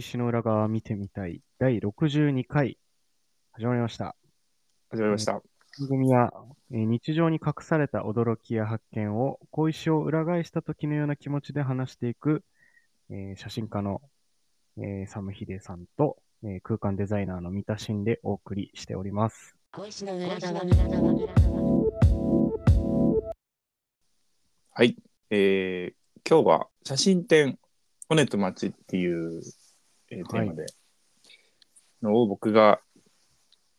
石の裏側見てみたい。第62回、始まりました。始まりました。番組は、えー日常に隠された驚きや発見を小石を裏返した時のような気持ちで話していく、えー写真家の、えーサムヒデさんと、えー空間デザイナーの三田真でお送りしております。はい。えー、今日は写真展、骨と街っていう、えーテーマで、のを僕が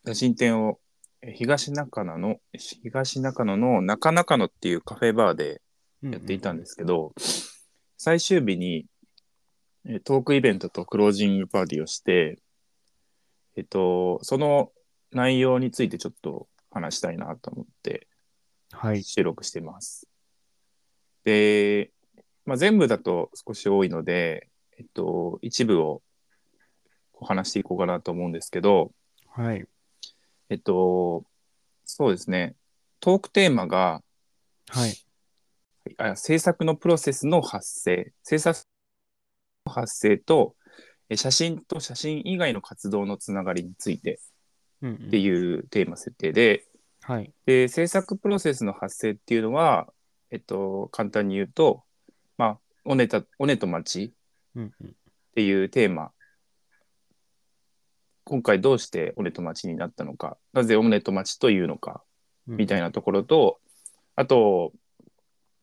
写真展をえー東中野の、東中野の中中野っていうカフェバーでやっていたんですけど、最終日に、えートークイベントとクロージングパーティーをして、えっと、その内容についてちょっと話したいなと思って、はい。収録してます。で、まあ、全部だと少し多いので、えっと、一部をこう話していこうかなと思うんですけど、はい。えっと、そうですね、トークテーマが、はい。あ制作のプロセスの発生、制作の発生と、え写真と写真以外の活動のつながりについてうんうんっていうテーマ設定で、はい。で制作プロセスの発生っていうのは、えっと、簡単に言うと、まあ、オネタオネと町うんうんっていうテーマ今回どうしてオネと町になったのかなぜオネと町というのかうん。みたいなところと、あと、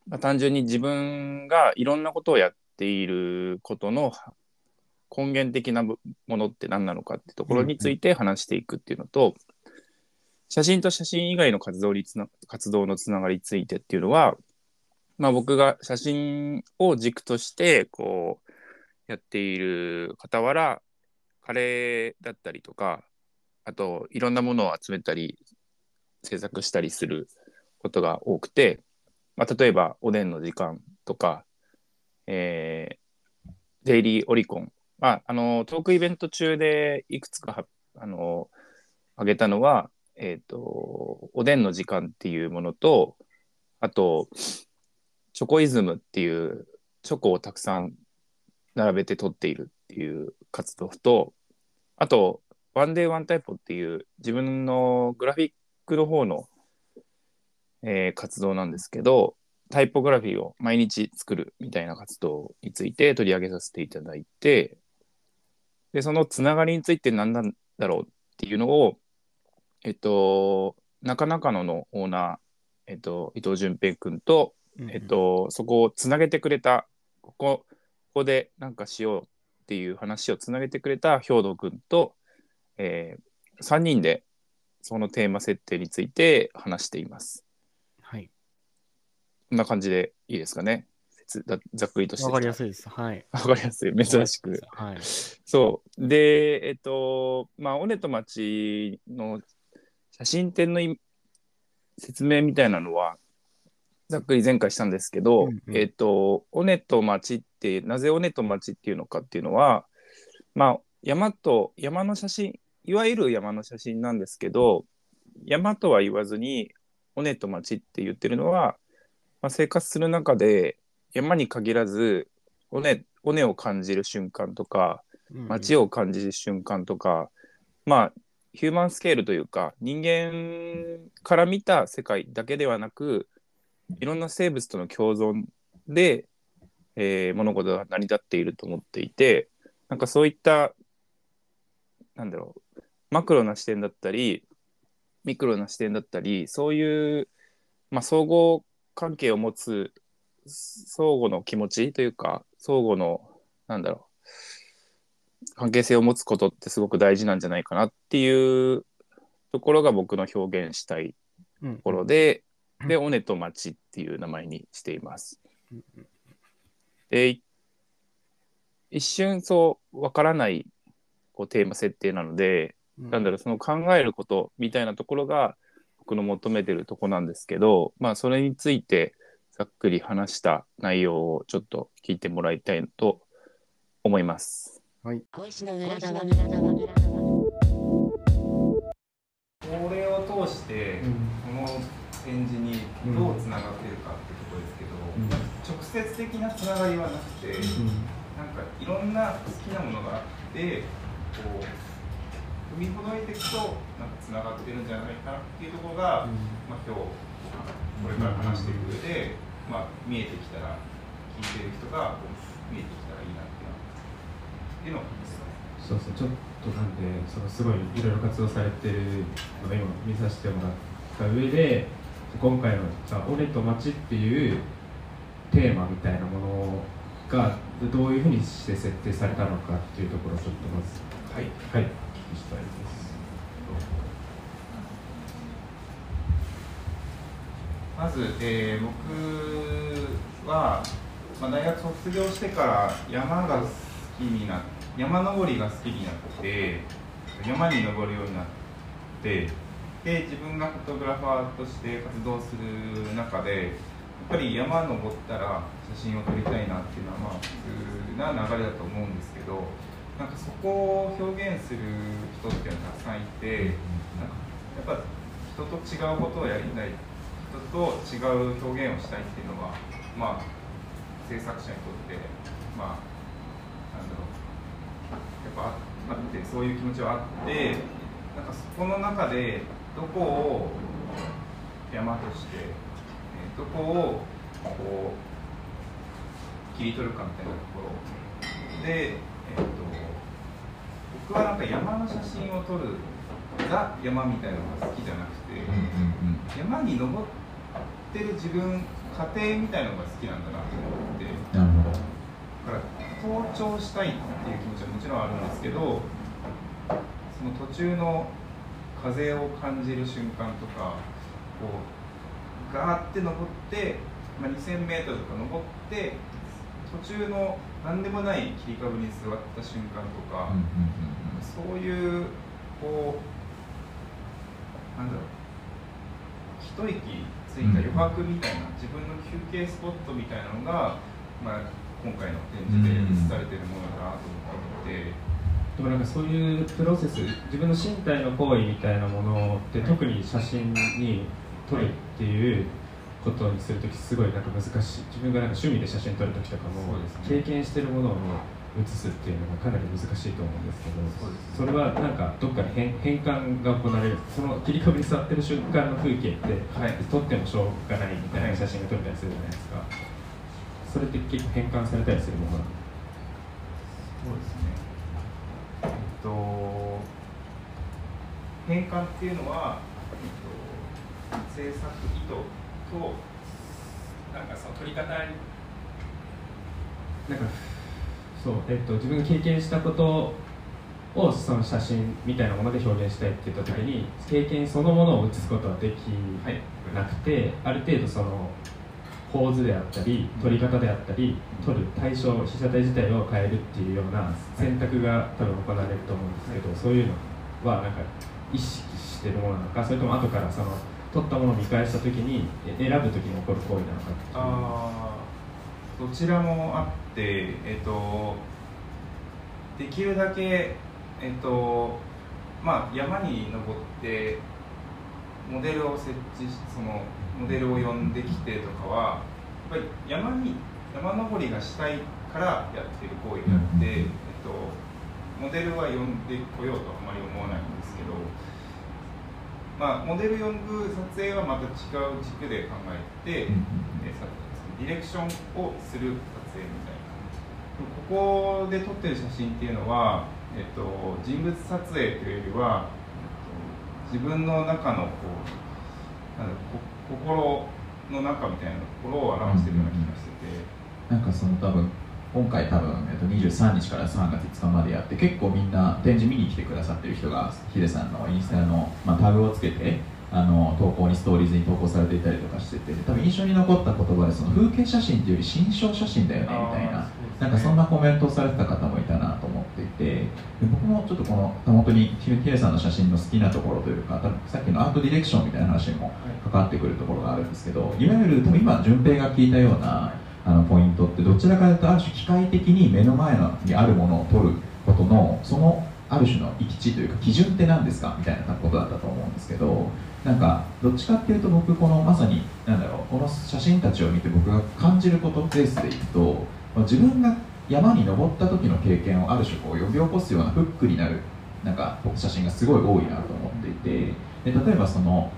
まあ、単純に自分がいろんなことをやっていることの根源的なものって何なのかってところについて話していくっていうのと、写真と写真以外の活動につな活動のつながりについてっていうのは、まあ、僕が写真を軸としてこうやっている傍らカレーだったりとかあといろんなものを集めたり制作したりすることが多くて、まあ、例えばおでんの時間とか、えーデイリーオリコン、まあ、あのトークイベント中でいくつかあの挙げたのは、えー、とおでんの時間っていうものとあとチョコイズムっていうチョコをたくさん並べて撮っているっていう活動とあとワンデーワンタイプっていう自分のグラフィックの方の、えー活動なんですけどタイポグラフィーを毎日作るみたいな活動について取り上げさせていただいてでそのつながりについて何なんだろうっていうのをえっと中中野のオーナー、えっと、伊藤淳平君と、うんうん。えっと、そこをつなげてくれたここここでなんかしようっていう話をつなげてくれた兵藤君と、えー、3人でそのテーマ設定について話しています。はい。こんな感じでいいですかね。ざっくりとして。わかりやすいです。はい。わかりやすい。珍しく。はい。そう。で、えっと、まあ、尾根と町の写真展のい説明みたいなのは、ざっくり前回したんですけど、うんうんえっと、尾根と町って、なぜ尾根と町っていうのかっていうのは、まあ、山と、山の写真、いわゆる山の写真なんですけど、山とは言わずに、尾根と町って言ってるのは、まあ、生活する中で、山に限らず、尾根尾根を感じる瞬間とか、街を。を感じる瞬間とか、まあヒューマンスケールというか人間から見た世界だけではなくいろんな生物との共存で、えー物事が成り立っていると思っていてなんかそういったなんだろうマクロな視点だったりミクロな視点だったりそういう、まあ、相互関係を持つ相互の気持ちというか相互のなんだろう関係性を持つことってすごく大事なんじゃないかなっていうところが僕の表現したいところで、で、尾根と町っていう名前にしていますうん。で、い一瞬そうわからないこうテーマ設定なので、なんだろう、その考えることみたいなところが僕の求めてるとこなんですけど、まあそれについてざっくり話した内容をちょっと聞いてもらいたいと思います。はい。展示にどうつながってるかってとこですけど、うん、直接的なつながりはなくて、うん、なんかいろんな好きなものがあってこう踏みほどいていくとなんかつながってるんじゃないかなっていうところが、うん、まあ、今日これから話していく上で、まあ、見えてきたら聞いてる人がこう見えてきたらいいなっていうのを感じてそうすね、ちょっとなんで、そのすごいいろいろ活動されてるのを今見させてもらった上で、今回のじゃあ「俺と街」っていうテーマみたいなものがどういうふうにして設定されたのかっていうところをちょっとまずはいはいお聞きしたいです。まず、えー僕は、まあ、大学卒業してから山が好きにな山登りが好きになって山に登るようになってで自分がフォトグラファーとして活動する中でやっぱり山登ったら写真を撮りたいなっていうのはまあ普通な流れだと思うんですけどなんかそこを表現する人っていうのはたくさんいてなんかやっぱ人と違うことをやりたい人と違う表現をしたいっていうのはまあ制作者にとってまあなんだろうやっぱあってそういう気持ちはあってなんかそこの中でどこを山として、えーどこをこう切り取るかみたいなところ。で、えー、と僕はなんか山の写真を撮るザ山みたいなのが好きじゃなくて、山に登ってる自分過程みたいなのが好きなんだなと思って。だから登頂したいっていう気持ちはもちろんあるんですけどその途中の風を感じる瞬間とかこうガーって登って、まあ、2000メートルとか登って途中の何でもない切り株に座った瞬間とか、そういうこうなんだろう一息ついた余白みたいな、自分の休憩スポットみたいなのが、まあ、今回の展示で映されてるものだなと思って、でもなんかそういうプロセス自分の身体の行為みたいなものって特に写真に撮るっていうことにするときすごいなんか難しい。自分がなんか趣味で写真撮るときとかもね。経験してるものを写すっていうのがかなり難しいと思うんですけどそれはなんかどっかで変変換が行われる。その切り株に座ってる瞬間の風景ってはい。撮ってもしょうがないみたいな写真が撮れたりするじゃないですか。それって結構変換されたりするものなんですそうですね。と、変換っていうのは、えっと、制作意図と、なんかその取り方に、なんかそう、えっと、自分が経験したことをその写真みたいなもので表現したいって言った時に、経験そのものを写すことはできはい、なくてある程度その構図であったり撮り方であったり撮る対象被写体自体を変えるっていうような選択が多分行われると思うんですけど、そういうのはなんか意識してるものなのかそれとも後からその撮ったものを見返した時にえ選ぶ時に起こる行為なのかっていう。あーどちらもあって、えっと、できるだけ、えっとまあ、山に登ってモデルを設置しそのモデルを呼んできてとかはやっぱり山に山登りがしたいからやってる行為であって、えっと、モデルは呼んでこようとはあまり思わないんですけど、まあ、モデル呼ぶ撮影はまた違う軸で考えて、えディレクションをする撮影みたいなここで撮ってる写真っていうのは、えっと、人物撮影というよりは、えっと、自分の中のこうなん心の中みたいなところを表してるような気がしてて、なんかその多分今回多分、えっと、23日から3月5日までやって結構みんな展示見に来てくださってる人がヒデさんのインスタの、まあ、タグをつけてあの投稿にストーリーズに投稿されていたりとかしてて多分印象に残った言葉でその風景写真っていうより心象写真だよねみたいな。ね。なんかそんなコメントをされてた方もいたなで僕もちょっとこの本当にヒデさんの写真の好きなところというかさっきのアートディレクションみたいな話にも関わってくるところがあるんですけどいわゆる多分今順平が聞いたようなあのポイントってどちらかというとある種機械的に目の前にあるものを撮ることのそのある種の行き地というか基準って何ですかみたいなことだったと思うんですけどなんかどっちかっていうと僕このまさになんだろうこの写真たちを見て僕が感じることベースでいくと自分が山に登った時の経験をある種こう呼び起こすようなフックになるなんか写真がすごい多いなと思っていてで例えばその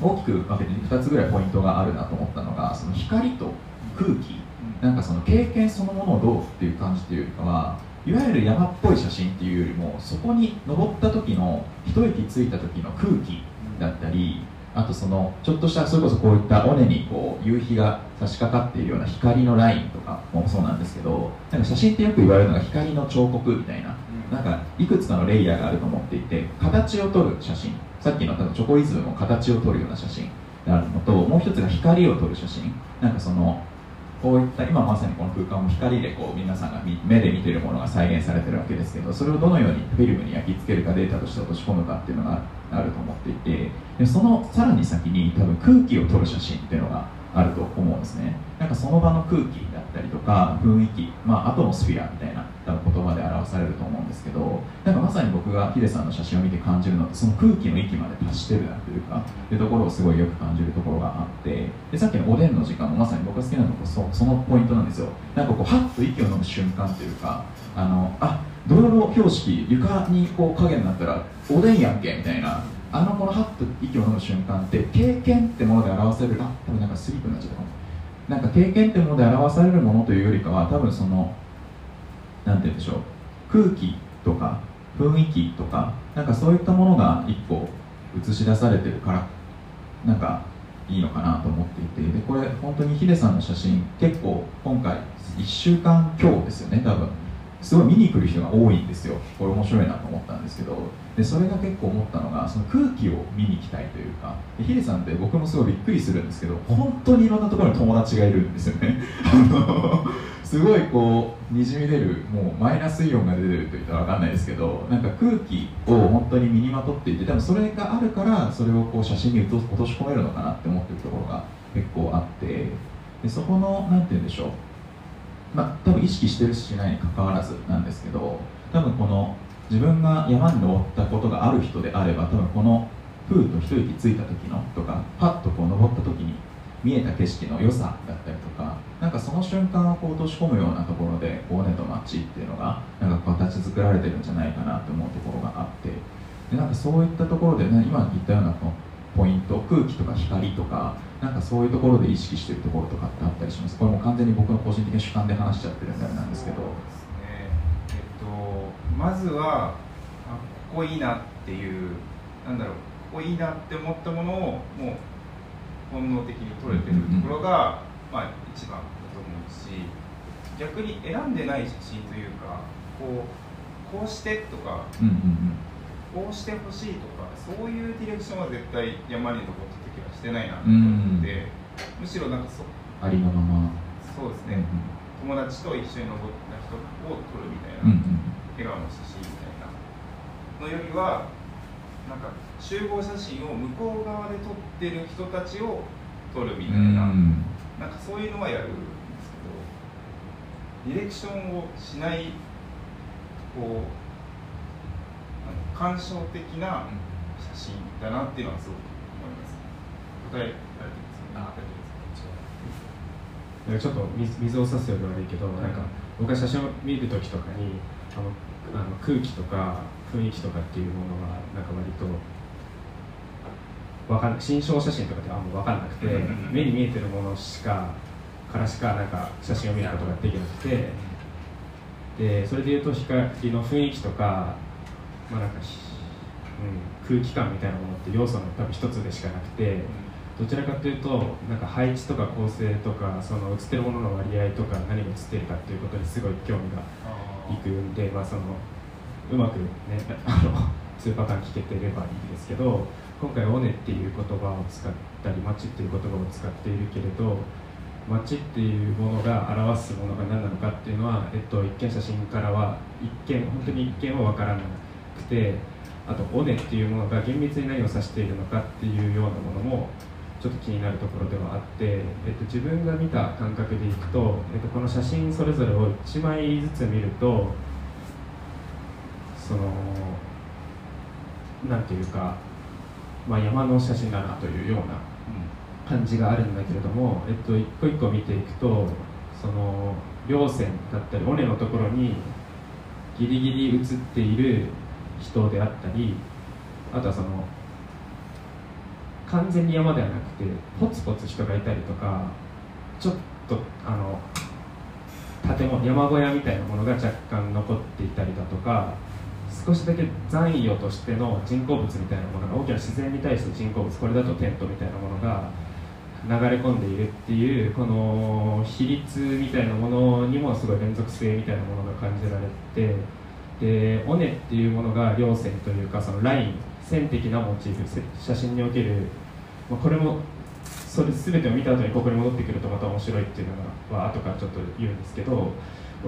大きく分けて2つぐらいポイントがあるなと思ったのがその光と空気。なんかその経験そのものをどうっていう感じというよりかはいわゆる山っぽい写真っていうよりもそこに登った時の一息ついた時の空気だったりあとそのちょっとしたそれこそこういった尾根にこう夕日が差し掛かっているような光のラインとかもそうなんですけどなんか写真ってよく言われるのが光の彫刻みたいな。なんかいくつかのレイヤーがあると思っていて形を撮る写真。さっきのチョコイズムも形を撮るような写真であるのともう一つが光を撮る写真。なんかそのこういった今まさにこの空間も光でこう皆さんが見目で見ているものが再現されてるわけですけどそれをどのようにフィルムに焼き付けるかデータとして落とし込むかっていうのがあると思っていてでそのさらに先に多分空気を撮る写真っていうのがあると思うんですね。なんかその場の空気だったりとか雰囲気、まあ、アトモスフィアみたいな言葉で表されると思うんですけどなんかまさに僕がヒデさんの写真を見て感じるのってその空気の域まで達してるなというかいうところをすごいよく感じるところがあってでさっきのおでんの時間もまさに僕が好きなのがそそのポイントなんですよ。なんかこうハッと息を飲む瞬間っていうかあのあ道路標識床にこう影になったらおでんやんけみたいなあのこのハッと息を飲む瞬間って経験ってもので表せるあ多分なんかスリープになっちゃったかも。なんか経験ってもので表されるものというよりかは多分そのなんて言うんでしょう。空気とか雰囲気とかなんかそういったものが一個映し出されてるからなんかいいのかなと思っていて。でこれ本当にヒデさんの写真結構今回1週間今日ですよね多分。すごい見に来る人が多いんですよ。これ面白いなと思ったんですけど。でそれが結構思ったのがその空気を見に行きたいというかヒデさんって僕もすごいびっくりするんですけど本当にいろんなところに友達がいるんですよね。すごいこうにじみ出るもうマイナスイオンが出てると言ったら分かんないですけどなんか空気を本当に身にまとっていて多分それがあるからそれをこう写真に落とし込めるのかなって思ってるところが結構あってでそこのなんて言うんでしょう。まあ、多分意識してるしないにかかわらずなんですけど多分この自分が山に登ったことがある人であれば多分このプーと一息ついた時のとかパッとこう登った時に見えた景色の良さだったりとかなんかその瞬間をこう落とし込むようなところで尾根と街っていうのがなんか形作られてるんじゃないかなと思うところがあってでなんかそういったところで、ね、今言ったようなこのポイント空気とか光とかなんかそういうところで意識してるところとかってあったりします。これも完全に僕の個人的な主観で話しちゃってるんであれなんですけどまずはあここいいなっていうなんだろうここいいなって思ったものをもう本能的に取れてるところが、まあ一番だと思うし逆に選んでない写真というかこうこうしてとかうんうんこうしてほしいとかそういうディレクションは絶対山に登った時はしてないなと思って、むしろなんかそありのまま。そうですね、うん友達と一緒に登った人を撮るみたいうんうんな、笑顔の写真みたいなのよりはなんか集合写真を向こう側で撮ってる人たちを撮るみたいな、うん。なんかそういうのはやるんですけどディレクションをしないこうあの感傷的な写真だなっていうのはすごく思います答えられてますかね。ちょっと水水を差すようで悪いけど、なんか僕が写真を見るときとかにあのあの空気とか雰囲気とかっていうものがなんか割とわか写真とかってあんま分かんなくてうん目に見えてるものしかからしかなんか写真を見ることができなくてでそれでいうと光の雰囲気とか,、まあなんかひうん、空気感みたいなものって要素の多分一つでしかなくて。どちらかというとなんか配置とか構成とかその写ってるものの割合とか何が写ってるかっていうことにすごい興味がいくんで、まあ、そのうまくね あの2パターン聞けてればいいんですけど今回「尾根」っていう言葉を使ったり「街」っていう言葉を使っているけれど街っていうものが表すものが何なのかっていうのは、えっと、一見写真からは一見本当に一見は分からなくてあと「尾根」っていうものが厳密に何を指しているのかっていうようなものもちょっと気になるところではあって、えっと、自分が見た感覚でいくと、えっと、この写真それぞれを1枚ずつ見るとそのなんていうか、まあ、山の写真だなというような感じがあるんだけれども、えっと、一個一個見ていくとその稜線だったり尾根のところにギリギリ写っている人であったりあとはその完全に山ではなくてポツポツ人がいたりとかちょっとあの建物山小屋みたいなものが若干残っていたりだとか少しだけ残余としての人工物みたいなものが大きな自然に対して人工物これだとテントみたいなものが流れ込んでいるっていうこの比率みたいなものにもすごい連続性みたいなものが感じられてで尾根っていうものが稜線というかそのライン線的なモチーフ写真における、まあ、これもそれ全てを見た後にここに戻ってくるとまた面白いっていうのがは後からちょっと言うんですけど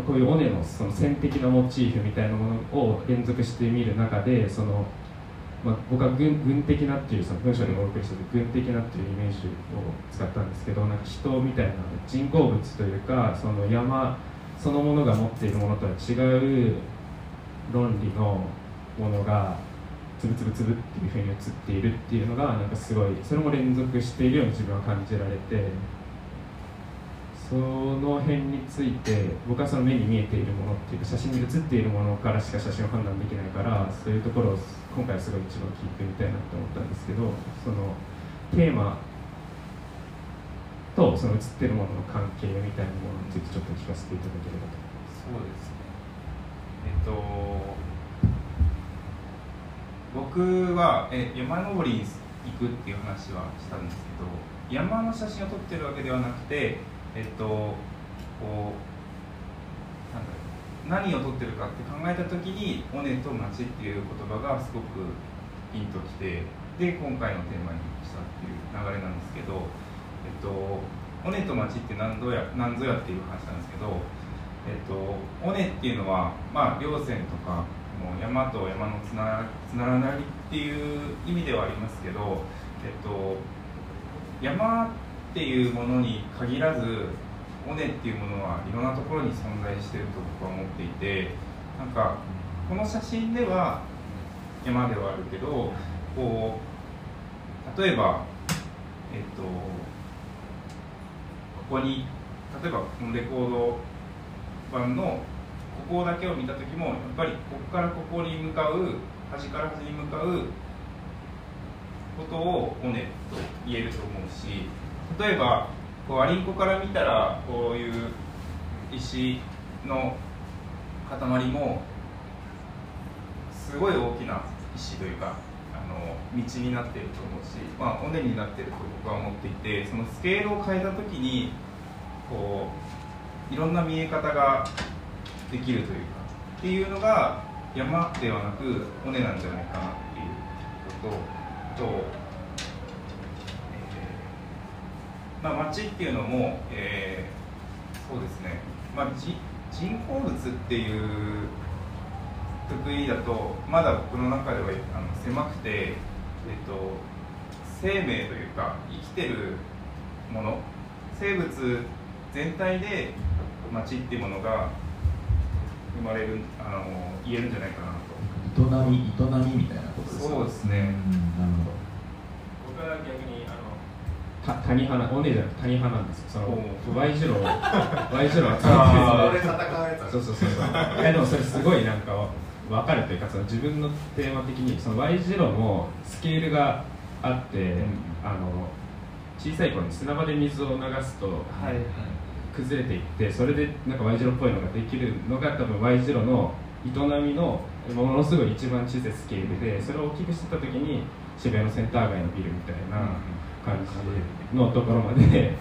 こういう尾根のその線的なモチーフみたいなものを連続して見る中でその、まあ、僕は軍軍的なっていうその文章でもお送りしてる軍的なっていうイメージを使ったんですけどなんか人みたいな人工物というかその山そのものが持っているものとは違う論理のものがつぶつぶつぶっていうふうに映っているっていうのがなんかすごいそれも連続しているように自分は感じられてその辺について僕はその目に見えているものっていうか写真に写っているものからしか写真を判断できないからそういうところを今回すごい一番聞いてみたいなと思ったんですけどそのテーマとその写ってるものの関係みたいなものについてちょっと聞かせていただければと思います。そうですね。えっと僕はえ山登りに行くっていう話はしたんですけど山の写真を撮ってるわけではなくてえっとこうなんだろう何を撮ってるかって考えた時に「尾根と町」っていう言葉がすごくピンときてで今回のテーマにしたっていう流れなんですけどえっと尾根と町って何ぞや何ぞやっていう話なんですけどえっと、尾根っていうのは、まあ、稜線とかもう山と山のつなつながりっていう意味ではありますけど、えっと、山っていうものに限らず尾根っていうものはいろんなところに存在してると僕は思っていてなんかこの写真では山ではあるけどこう例えばえっとここに例えばこのレコード版のここだけを見た時もやっぱりここからここに向かう端から端に向かうことを尾根と言えると思うし例えばこうアリンコから見たらこういう石の塊もすごい大きな石というかあの道になってると思うし、まあ、尾根になっていると僕は思っていてそのスケールを変えた時にこういろんな見え方ができるというか。っていうのが山ではなく尾根なんじゃないかなっていうこと。と、えまあ、町っていうのも、えーそうですね、まあ、人工物っていう得意だとまだ僕の中ではあの狭くて、えっと、生命というか生きてるもの。生物全体で町っていうものが生まれるあの言えるんじゃないかなと。営み営みみたいなことですか？そうですね。うんなる僕は逆にあのた谷派な尾根じゃな谷派なんですよ。そのお Y 字路を Y 字路はそうそうそうそういやでもそれすごいなんか分かるというかその自分のテーマ的にその Y 字路もスケールがあって、あの小さい頃に砂場で水を流すとはい崩れていってそれでなんか Y 字路っぽいのができるのが多分 Y 字路の営みのものすごい一番小さいスケールでそれを大きくしてた時に渋谷のセンター街のビルみたいな感じのところまで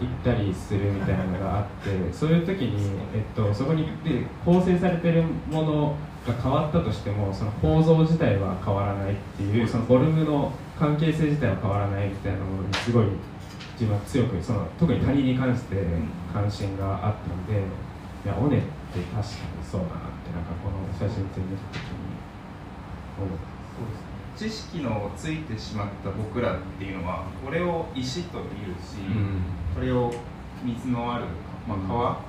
行ったりするみたいなのがあってそういう時に、えっと、そこにで構成されてるものが変わったとしてもその構造自体は変わらないっていうそのフォルムの関係性自体は変わらないみたいなものにすごい自分は強くその特に他人に関して関心があったのでいや尾根って確かにそうだなってなんかこの写真展見た時に思った。そうです。ね知識のついてしまった僕らっていうのはこれを石と見るし、これを水のある、まあ、川、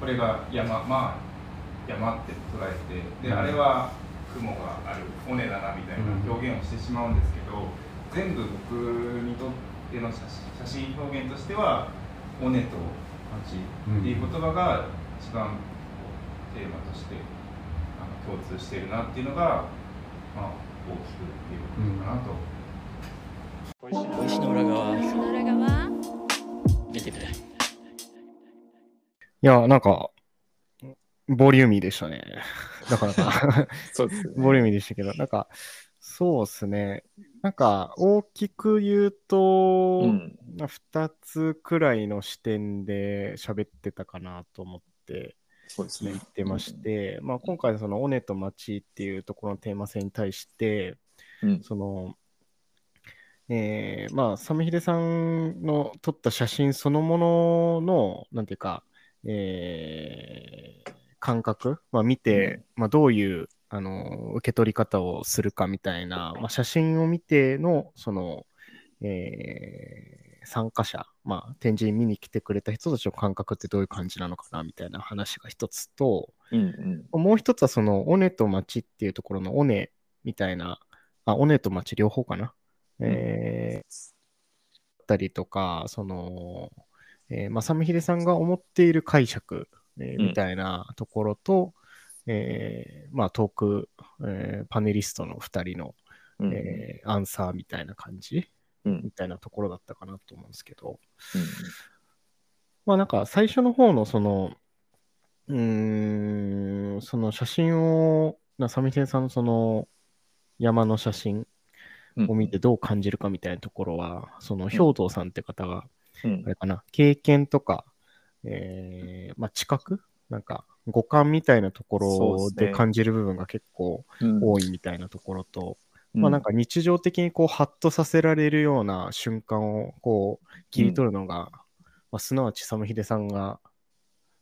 これが山。まあ山って捉えて。で、うん。あれは雲がある尾根だなみたいな表現をしてしまうんですけど、全部僕にとっての写真写真表現としては尾根と町っていう言葉が一番こうテーマとしてあの共通しているなっていうのが、まあ、大きく言えることかなと。小石の裏側その裏側見てみたい。いや、なんか、ボリューミーでしたね。なかなか。そうですね。ボリューミーでしたけど、なんか、そうですね。なんか、大きく言うと、うん。まあ2つくらいの視点で喋ってたかなと思ってそうですね聞い。てまして、まあ、今回、その、尾根と町っていうところのテーマ性に対して、うん。その、えーまあ、サムヒデさんの撮った写真そのものの、なんていうか、えー感覚、まあ、見て、まあ、どういう、あの、受け取り方をするかみたいな、まあ、写真を見ての、その、えー参加者、まあ、展示に見に来てくれた人たちの感覚ってどういう感じなのかなみたいな話が一つと、うん。うん。もう一つはその、尾根と町っていうところの尾根みたいな、あ、尾根と町両方かな？えー、だったりとか、その、えー、まあ、サムヒデさんが思っている解釈、えーうんみたいなところと、えーまあ、トーク、えーパネリストの2人の、うん。えーアンサーみたいな感じ、うん。みたいなところだったかなと思うんですけど、うん。まあなんか最初の方のその、うーん、その写真を、なサミセンさんのその山の写真うん。を見てどう感じるかみたいなところは、その兵藤さんって方が、うん。あれかな、経験とか、えーまあ知覚なんか五感みたいなところで感じる部分が結構うん。多いみたいなところと、まあなんか日常的にこうハッとさせられるような瞬間をこう切り取るのが、まあ、すなわちサムヒデさんが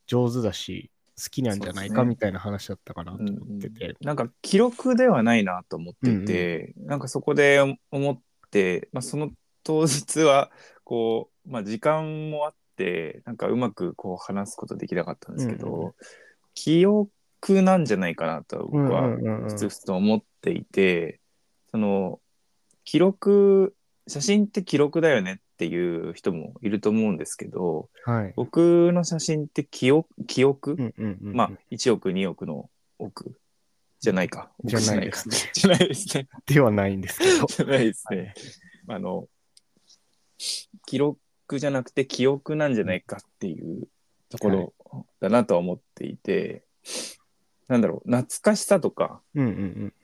上手だし好きなんじゃないかみたいな話だったかなと思ってて。なんか記録ではないなと思っていて、なんかそこで思って、まあ、その当日はこう、まあ、時間もあってなんかうまくこう話すことできなかったんですけど、うんうん記憶なんじゃないかなと僕はふつふつと思っていて、その記録写真って記録だよねっていう人もいると思うんですけどはい。僕の写真って記憶記憶、うんうんうんうんまあ、1億、2億の億？じゃないか。じゃない億ですね じゃないですね。ではないんですけど。じゃないですね。あの、記録じゃなくて記憶なんじゃないかっていうところだなとは思っていて、なんだろう、懐かしさとか、うんうんうん。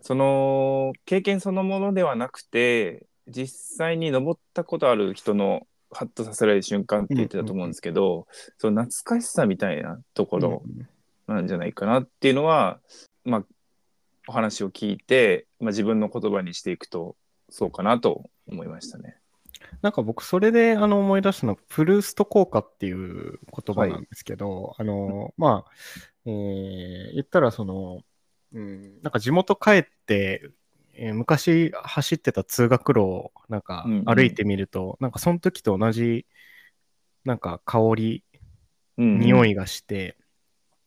その経験そのものではなくて、実際に登ったことある人のハッとさせられる瞬間って言ってたと思うんですけど、その懐かしさみたいなところ、うんうんなんじゃないかなっていうのは、まあ、お話を聞いて、まあ、自分の言葉にしていくとそうかなと思いましたね。なんか僕、それであの思い出したのは、プルースト効果っていう言葉なんですけど、あの、まあ、えー言ったらその、うん、なんか地元帰って、えー昔走ってた通学路をなんかうんうん。歩いてみると、なんかその時と同じ、なんか香り、うんい匂いがして、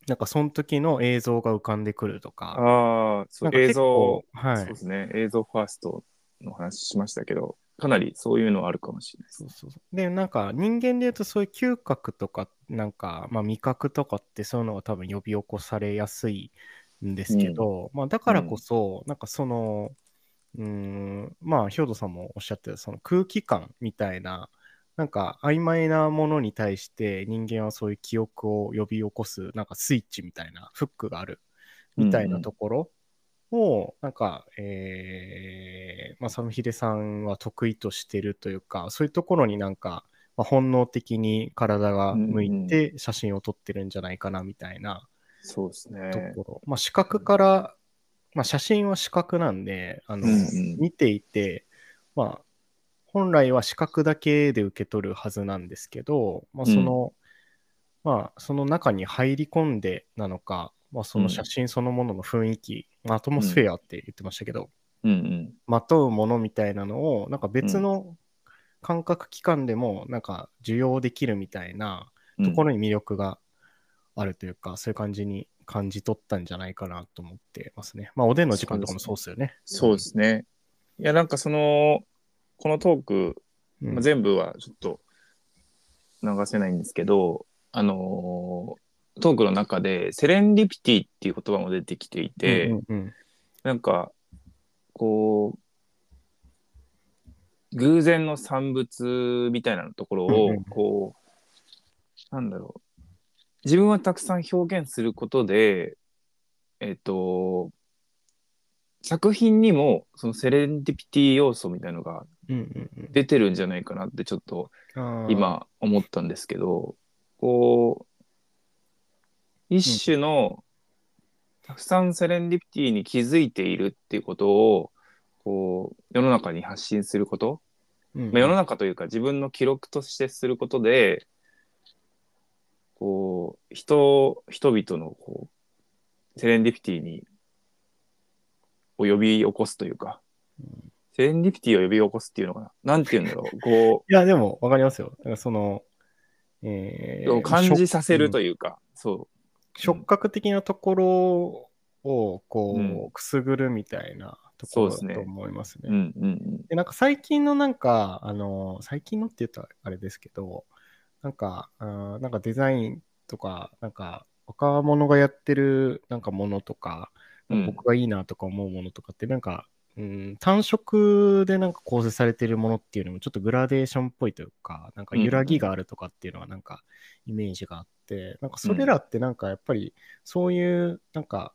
なんかその時の映像が浮かんでくるとか、ああ、そう映像、はい。そうですね、映像ファーストの話しましたけど、かなりそういうのあるかもしれないです。そうそうそうで、なんか人間で言うとそういう嗅覚とか、なんか、まあ、味覚とかってそういうのが多分呼び起こされやすいんですけど、まあだからこそ、なんかその、うーん、まあ、兵頭さんもおっしゃってた、その空気感みたいな、なんか曖昧なものに対して人間はそういう記憶を呼び起こす、なんかスイッチみたいな、フックがあるみたいなところを、なんか、えー、まあ、サムヒデさんは得意としてるというか、そういうところになんか、まあ、本能的に体が向いて写真を撮ってるんじゃないかなみたいなそうですね。ところ。まあ、視覚から、まあ、写真は視覚なんで、あの、うんうん見ていて、まあ、本来は視覚だけで受け取るはずなんですけど、まあ、その、まあ、その中に入り込んでなのか、まあ、その写真そのものの雰囲気、まあアトモスフェアって言ってましたけど、うんうん。まとうものみたいなのを、なんか別の感覚器官でも、なんか受容できるみたいなうんところに魅力があるというか、そういう感じに感じ取ったんじゃないかなと思ってますね。まあ、おでんの時間とかもそうっすよね。そうですね。いや、なんかその、このトーク、うんまあ、全部はちょっと流せないんですけど、あのートークの中でセレンディピティっていう言葉も出てきていて、うんうんなんか、こう、偶然の産物みたいなところをこう、なんだろう、自分はたくさん表現することで、えっ、と、作品にもそのセレンディピティ要素みたいのが出てるんじゃないかなってちょっと今思ったんですけど、こう、一種のたくさんセレンディピティに気づいているっていうことを、こう、世の中に発信すること、うんまあ、世の中というか自分の記録としてすることで、こう、人、人々のこう、セレンディピティに、を呼び起こすというか、セレンディピティを呼び起こすっていうのかな？なんて言うんだろう。こ いや、でも、わかりますよ。だからその、えう、ー感じさせるという。いうか、そ触覚的なところを、こう、うんくすぐるみたいなところだと思いますね。う。うんうんで、なんか最近のなんか、あの、最近のって言ったらあれですけど、なんか、あーなんかデザインとか、なんか若者がやってるなんかものとか、うん。僕がいいなとか思うものとかって、なんか、うん、単色でなんか構成されてるものっていうのもちょっとグラデーションっぽいというか、なんか揺らぎがあるとかっていうのはなんかイメージがあって、なんかそれらってなんかやっぱりそういうなんか、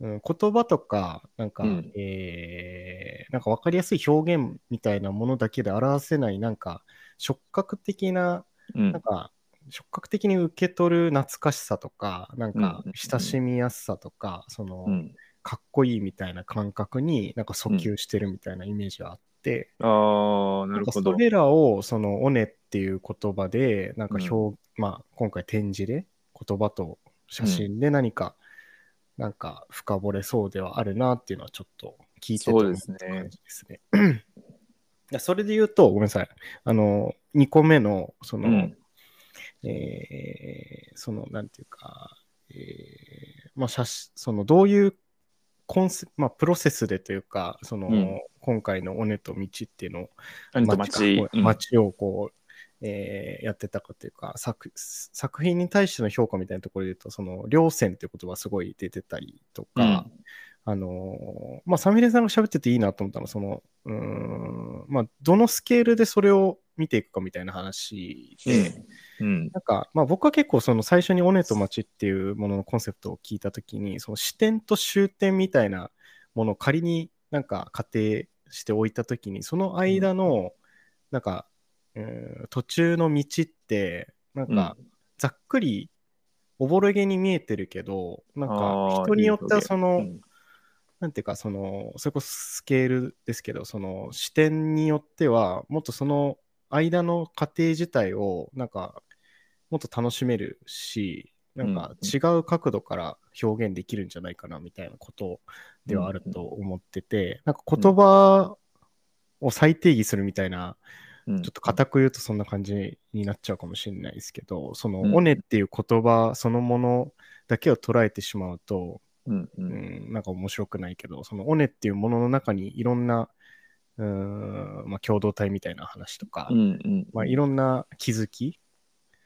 うん、言葉とか、なんか、うん。えーなんかわかりやすい表現みたいなものだけで表せない、なんか触覚的な、うん。なんか触覚的に受け取る懐かしさとか、なんかうんうん。親しみやすさとか、その、うん。かっこいいみたいな感覚になんか訴求してるみたいなイメージがあって、ああ、ななんかそるほど。れらをそのオネっていう言葉でなんか表、まあ今回展示で言葉と写真で何か、なんか深掘れそうではあるなっていうのはちょっと聞いてたそうですね感じですね。いやそれで言うと、ごめんなさい。あの、2個目の、その、うんえーその、なんていうか、えーまあ、写真、その、どういうコンセ、まあ、プロセスでというか、その、うん。今回の尾根と道っていうのを、街をこう、えーやってたかというか作、作品に対しての評価みたいなところで言うと、その、両線っていう言葉すごい出てたりとか、あのーまあ、サミレさんが喋ってていいなと思ったのは、その、うーん、まあ、どのスケールでそれを見ていくかみたいな話で、うん。うん。なんか、まあ、僕は結構その最初にオネと街っていうもののコンセプトを聞いたときに、その視点と終点みたいなものを仮になんか仮定しておいたときに、その間の、なんか、うん途中の道って、なんか、ざっくりおぼろげに見えてるけど、なんか人によってはその、うんなんていうか、その、それこそスケールですけど、その視点によっては、もっとその間の過程自体を、なんか、もっと楽しめるし、なんか違う角度から表現できるんじゃないかな、みたいなことではあると思ってて、なんか言葉を再定義するみたいな、うん。ちょっと固く言うとそんな感じになっちゃうかもしれないですけど、その、うん。オネっていう言葉そのものだけを捉えてしまうと、うんううんん、なんか面白くないけど、そのオネっていうものの中にいろんな、うーん、まあ、共同体みたいな話とか、うんうんまあ、いろんな気づき、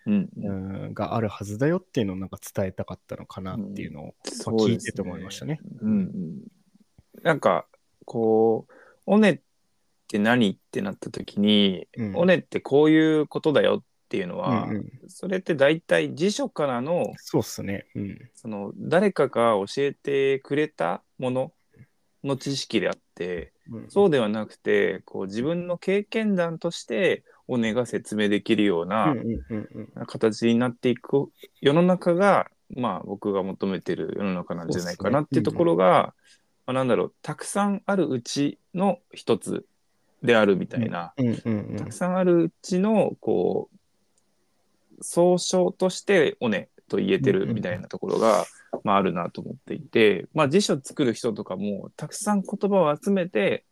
うんうーん、があるはずだよっていうのをなんか伝えたかったのかなっていうのを、まあ聞いてて思いましたね。うんうん。なんか、こう、オネって何ってなった時に、うんオネってこういうことだよっていうのは、うんうんそれって大体辞書からの、そうっすね。うん。その、誰かが教えてくれたものの知識であって、うん。そうではなくて、こう自分の経験談として、オネが説明できるような、うんうんうんうん。形になっていく世の中が、まあ、僕が求めてる世の中なんじゃないかなっていうところが、まあ、なんだろうたくさんあるうちの一つであるみたいな、うんうんうんたくさんあるうちのこう総称として「おね」と言えてるみたいなところが、まあ、あるなと思っていて、まあ、辞書作る人とかもたくさん言葉を集めて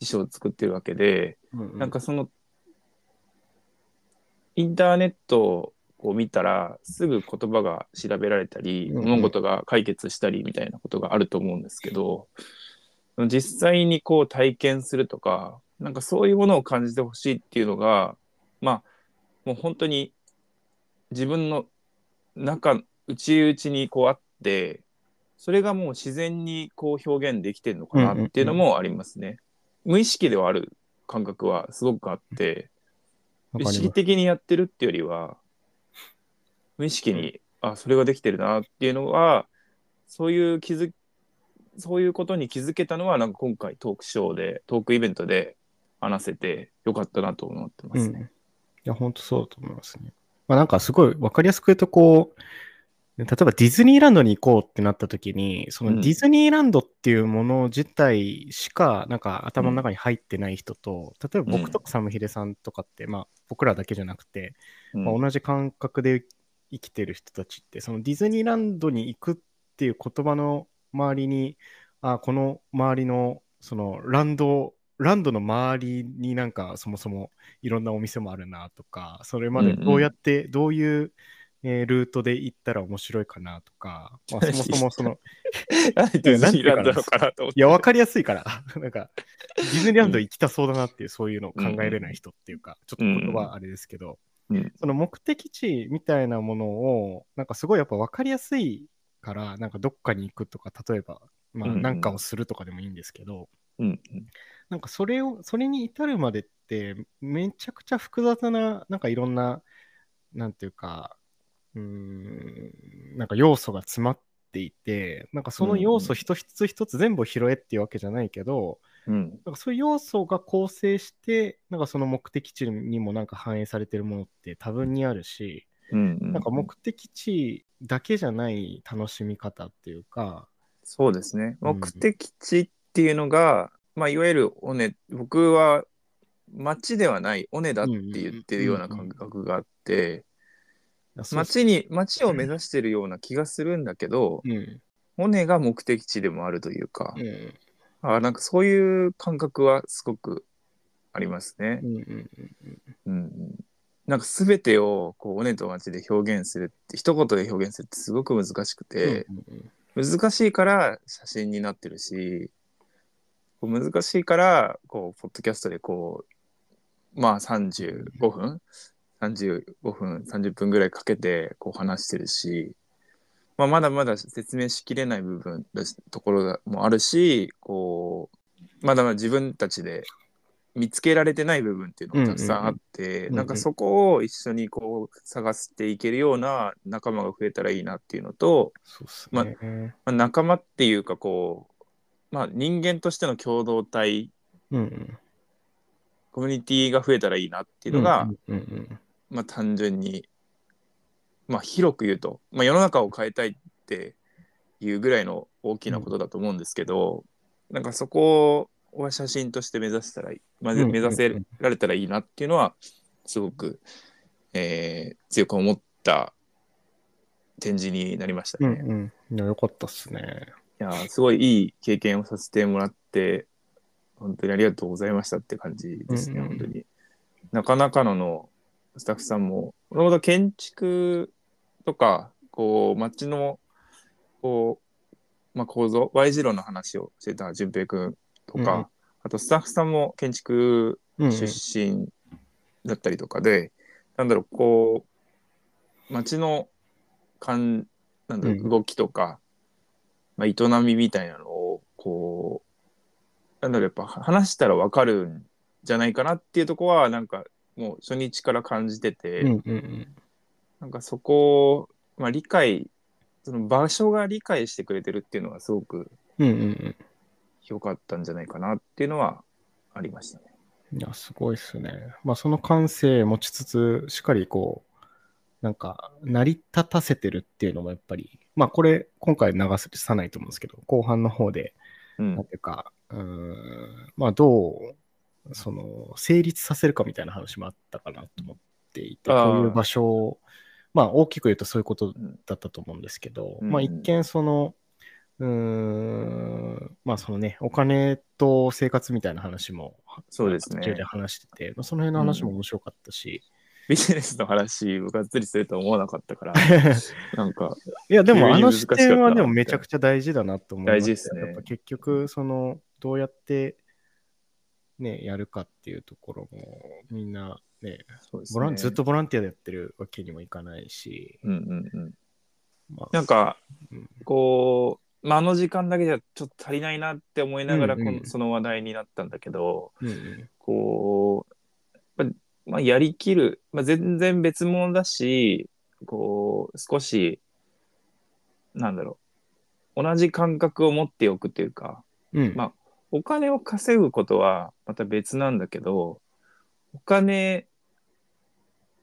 辞書を作ってるわけで、うなんかそのインターネットを見たらすぐ言葉が調べられたり、物事が解決したりみたいなことがあると思うんですけど実際にこう体験するとかなんかそういうものを感じてほしいっていうのがまあもう本当に自分の中内々にこうあってそれがもう自然にこう表現できてるのかなっていうのもありますね。無意識ではある感覚はすごくあって意識的にやってるっていうよりは無意識にあそれができてるなっていうのはそういう気づそういうことに気づけたのはなんか今回トークショーでトークイベントで話せてよかったなと思ってますうん。いね。や、本当そうだと思いますね。まあなんかすごいわかりやすく言うと、こう、例えばディズニーランドに行こうってなった時に、そのうん。ディズニーランドっていうもの自体しか、なんか頭の中に入ってない人と、例えば僕とかサムヒデさんとかって、まあ僕らだけじゃなくて、うん。まあ、同じ感覚で生きてる人たちって、そのディズニーランドに行くっていう言葉の周りに、あ、この周りの、そのランド、ランドの周りになんかそもそもいろんなお店もあるなとか、それまでどうやって、どういう、えールートで行ったら面白いかなとか、まあ、そもそもその、なんでディズニーランドなのかなと思って。いや、わかりやすいから、なんか、ディズニーランド行きたそうだなっていう、そういうのを考えれない人っていうか、ちょっと言葉はあれですけど、うん。その目的地みたいなものを、なんかすごいやっぱ分かりやすいから、なんかどっかに行くとか、例えば、まあ、うんうん。なんかをするとかでもいいんですけど、うんうんなんかそれを、それに至るまでって、めちゃくちゃ複雑な、なんかいろんな、なんていうか、うーん、なんか要素が詰まっていて、なんかその要素一つ一つ全部を拾えっていうわけじゃないけど、うん。なんかそういう要素が構成して、なんかその目的地にもなんか反映されてるものって多分にあるし、うんうん。なんか目的地だけじゃない楽しみ方っていうか、そうですね。うん。目的地っていうのが、まあ、いわゆる尾根、僕は町ではない尾根だって言ってるような感覚があって、町に、町を目指してるような気がするんだけど、うん、尾根が目的地でもあるというか、うん、あなんかそういう感覚はすごくありますねう。ん、なんか全てをこう尾根と町で表現するって一言で表現するってすごく難しくて、難しいから写真になってるしこう難しいからこうポッドキャストでこうまあ35分？35分30分ぐらいかけてこう話してるし、まあ、まだまだ説明しきれない部分だしところもあるしこうまだまだ自分たちで見つけられてない部分っていうのがたくさんあって、んうん。なんかそこを一緒にこう探していけるような仲間が増えたらいいなっていうのと、そうっすまね。まあ、仲間っていうかこう、まあ、人間としての共同体うんうん。コミュニティが増えたらいいなっていうのが、うんうんまあ、単純に、まあ、広く言うと、まあ、世の中を変えたいっていうぐらいの大きなことだと思うんですけど、なんかそこを写真として目指したらいい、まあ、うんうんうん目指せられたらいいなっていうのはすごく、えー強く思った展示になりましたうん。ね。うんうん。よかったっすね。いやーすごいいい経験をさせてもらって本当にありがとうございましたって感じですね、うんうん本当に。なかなかののスタッフさんももともと建築とかこう街のこう、まあ、構造 Y 字路の話をしてた淳平君とか、うんあとスタッフさんも建築うんうん。出身だったりとかで、なんだろうこう街のかんなんだろううん。動きとか、まあ、営みみたいなのをこうなんだろうやっぱ話したらわかるんじゃないかなっていうとこはなんかもう初日から感じてて、うんうんうん。なんかそこを、まあ、理解その場所が理解してくれてるっていうのがすごく。良かったんじゃないかなっていうのはありましたね。いや、すごいっすね。まあ、その感性持ちつつ、しっかりこう、なんか、成り立たせてるっていうのもやっぱり、まあ、これ、今回流さないと思うんですけど、後半の方で、うん。なんていうか、うーん、まあ、どう、その、成立させるかみたいな話もあったかなと思っていて、こういう場所を、まあ、大きく言うとそういうことだったと思うんですけど、うん。まあ、一見その、うーん、まあ、そのね、お金と生活みたいな話も、そうですね。途中で話してて、まあその辺の話も面白かったし、ビジネスの話をがっつりするとは思わなかったから、なんか、いや、でもあの視点はでもめちゃくちゃ大事だなと思います大事ですね。やっぱ結局、その、どうやって、ね、やるかっていうところも、みんな、ね、ボランね。ずっとボランティアでやってるわけにもいかないし、うんうんうん。まあ、なんかうん、こう、まあ、あの時間だけじゃちょっと足りないなって思いながら、うんうん。このその話題になったんだけど、うんうん。こう、やっぱまあ、やりきる、まあ、全然別物だし、こう、少し、なんだろう、同じ感覚を持っておくというか、うん。まあお金を稼ぐことはまた別なんだけど、お金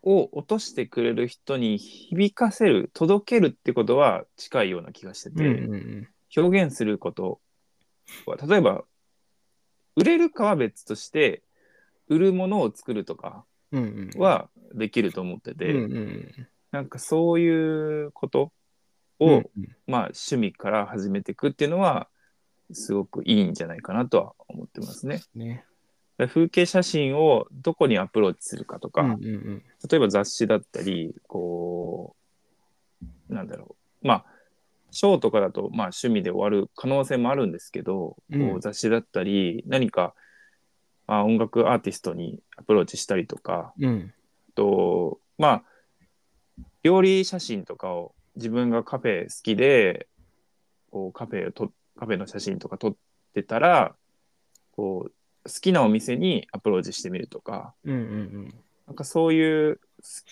を落としてくれる人に響かせる、届けるってことは近いような気がしてて、うんうんうん。表現することは、例えば、売れるかは別として、売るものを作るとかはできると思ってて、うんうんなんかそういうことを、うんうん。まあ趣味から始めていくっていうのは、すごくいいんじゃないかなとは思ってますね。ね。風景写真をどこにアプローチするかとか、うんうんうん。例えば雑誌だったり、こう、なんだろう、まあ、ショーとかだと、まあ趣味で終わる可能性もあるんですけど、うん。こう雑誌だったり、何か、まあ、音楽アーティストにアプローチしたりとか、うん。と、まあ、料理写真とかを自分がカフェ好きで、こうカフェをと、カフェの写真とか撮ってたら、こう、好きなお店にアプローチしてみるとか、うんうんなんかそういう好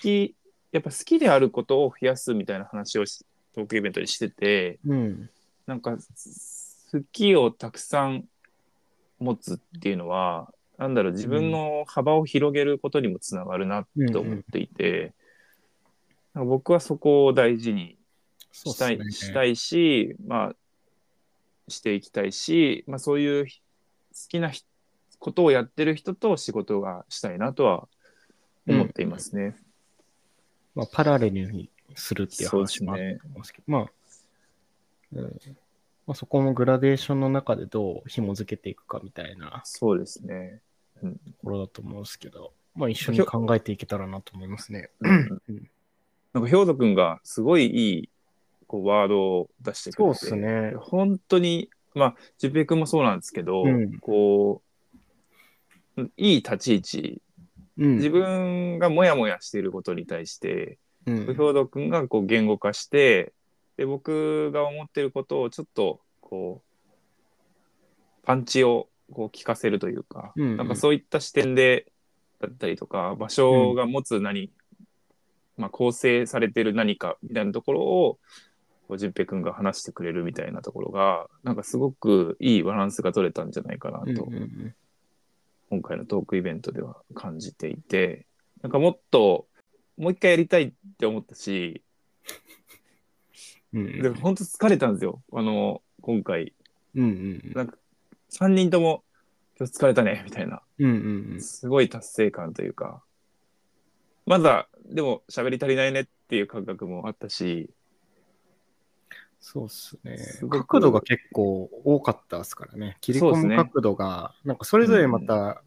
き、やっぱ好きであることを増やすみたいな話をしトークイベントでしてて、うんうん。なんか好きをたくさん持つっていうのは、なんだろう、自分の幅を広げることにもつながるなと思っていて、なんか僕はそこを大事にしたい,、ね。したいし、まあ、していきたいし、まあそういう好きなひことをやってる人と仕事がしたいなとは思っていますね。まあ、パラレルにするっていう話もあるね。と思うんですけど、まあ、うん。まあ、そこもグラデーションの中でどう紐付けていくかみたいな。そうですね。ところだと思うんですけど、まあ一緒に考えていけたらなと思いますね。なんか、兵頭くんがすごいいいこうワードを出してくそうれ。ってすね。本当に、まあ、淳平くんもそうなんですけど、うんこう、いい立ち位置、うん。自分がモヤモヤしていることに対して、うん兵頭くんがこう言語化して、で、僕が思ってることをちょっと、こう、パンチをこう聞かせるというか、うんうんなんかそういった視点で、だったりとか、場所が持つ何、まあ、構成されてる何かみたいなところを、淳平くんが話してくれるみたいなところが、なんかすごくいいバランスが取れたんじゃないかなと、うんうん今回のトークイベントでは感じていて、なんかもっと、もう一回やりたいって思ったし、うんうんでも本当疲れたんですよ。あの、今回。うんうんなんか、3人とも、今日疲れたね、みたいな。うんうんうん。すごい達成感というか、まだ、でも喋り足りないねっていう感覚もあったし、そうっすね。角度が結構多かったですからね。切り込そうですねむ角度が、なんかそれぞれまた、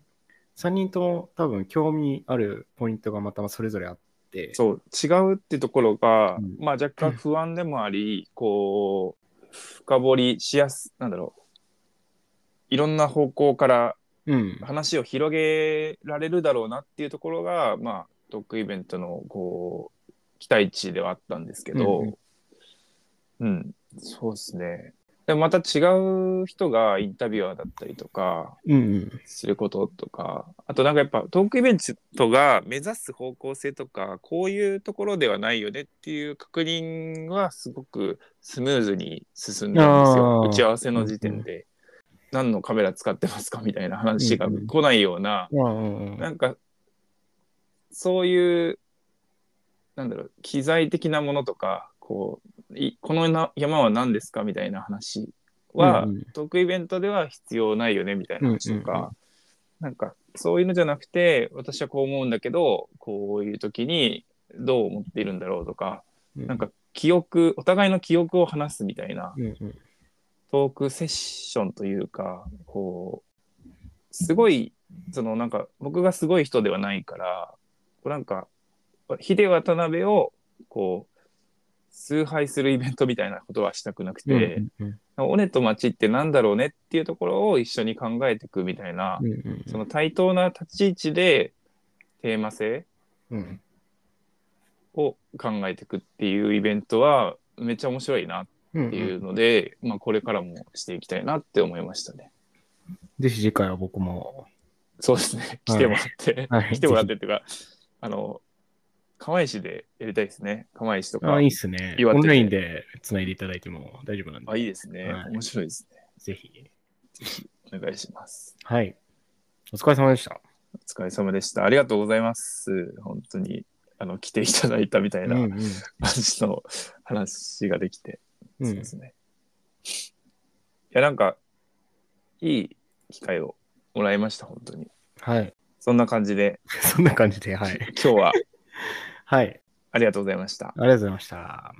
3人とも多分興味あるポイントがまたそれぞれあって、そう、違うってところが、うん。まあ若干不安でもあり、こう、深掘りしやす、なんだろう、いろんな方向からうん。話を広げられるだろうなっていうところが、まあ、トークイベントの、こう、期待値ではあったんですけど、うんうん、そうですね。でもまた違う人がインタビュアーだったりとか、うんうん。することとか、あとなんかやっぱトークイベントが目指す方向性とか、こういうところではないよねっていう確認はすごくスムーズに進んだんですよ。打ち合わせの時点で。何のカメラ使ってますかみたいな話が来ないような、うんうんうん。なんか、そういう、なんだろう、機材的なものとか、こう、いこのな山は何ですかみたいな話は、うんうん。トークイベントでは必要ないよねみたいな話とか、うんうんうん。なんか、そういうのじゃなくて、私はこう思うんだけど、こういう時にどう思っているんだろうとか、うん。なんか、記憶、お互いの記憶を話すみたいな、うんうんトークセッションというか、こう、すごい、そのなんか、僕がすごい人ではないから、こうなんか、ヒデ渡辺をこう崇拝するイベントみたいなことはしたくなくて、うんうんうん。うんその対等な立ち位置でテーマ性うん。を考えていくっていうイベントはめっちゃ面白いなっうんていうので、まあこれからもしていきたいなって思いましたね。ぜひ次回は僕も。そうですね。来てもらって、はい 来てもらってっていうか、あの、釜石でやりたいですね。釜石とか。あ、いいっすね。オンラインで繋いでいただいても大丈夫なんで。あいいですね。はい面白いですね。ぜひ。お願いします。はい。お疲れ様でした。お疲れ様でした。ありがとうございます。本当に、あの、来ていただいたみたいなうんうん感じの話ができて、うんそうですね。いや、なんか、いい機会をもらいました、本当に。はい。そんな感じで、そんな感じで、はい。今日は はい。ありがとうございました。ありがとうございました。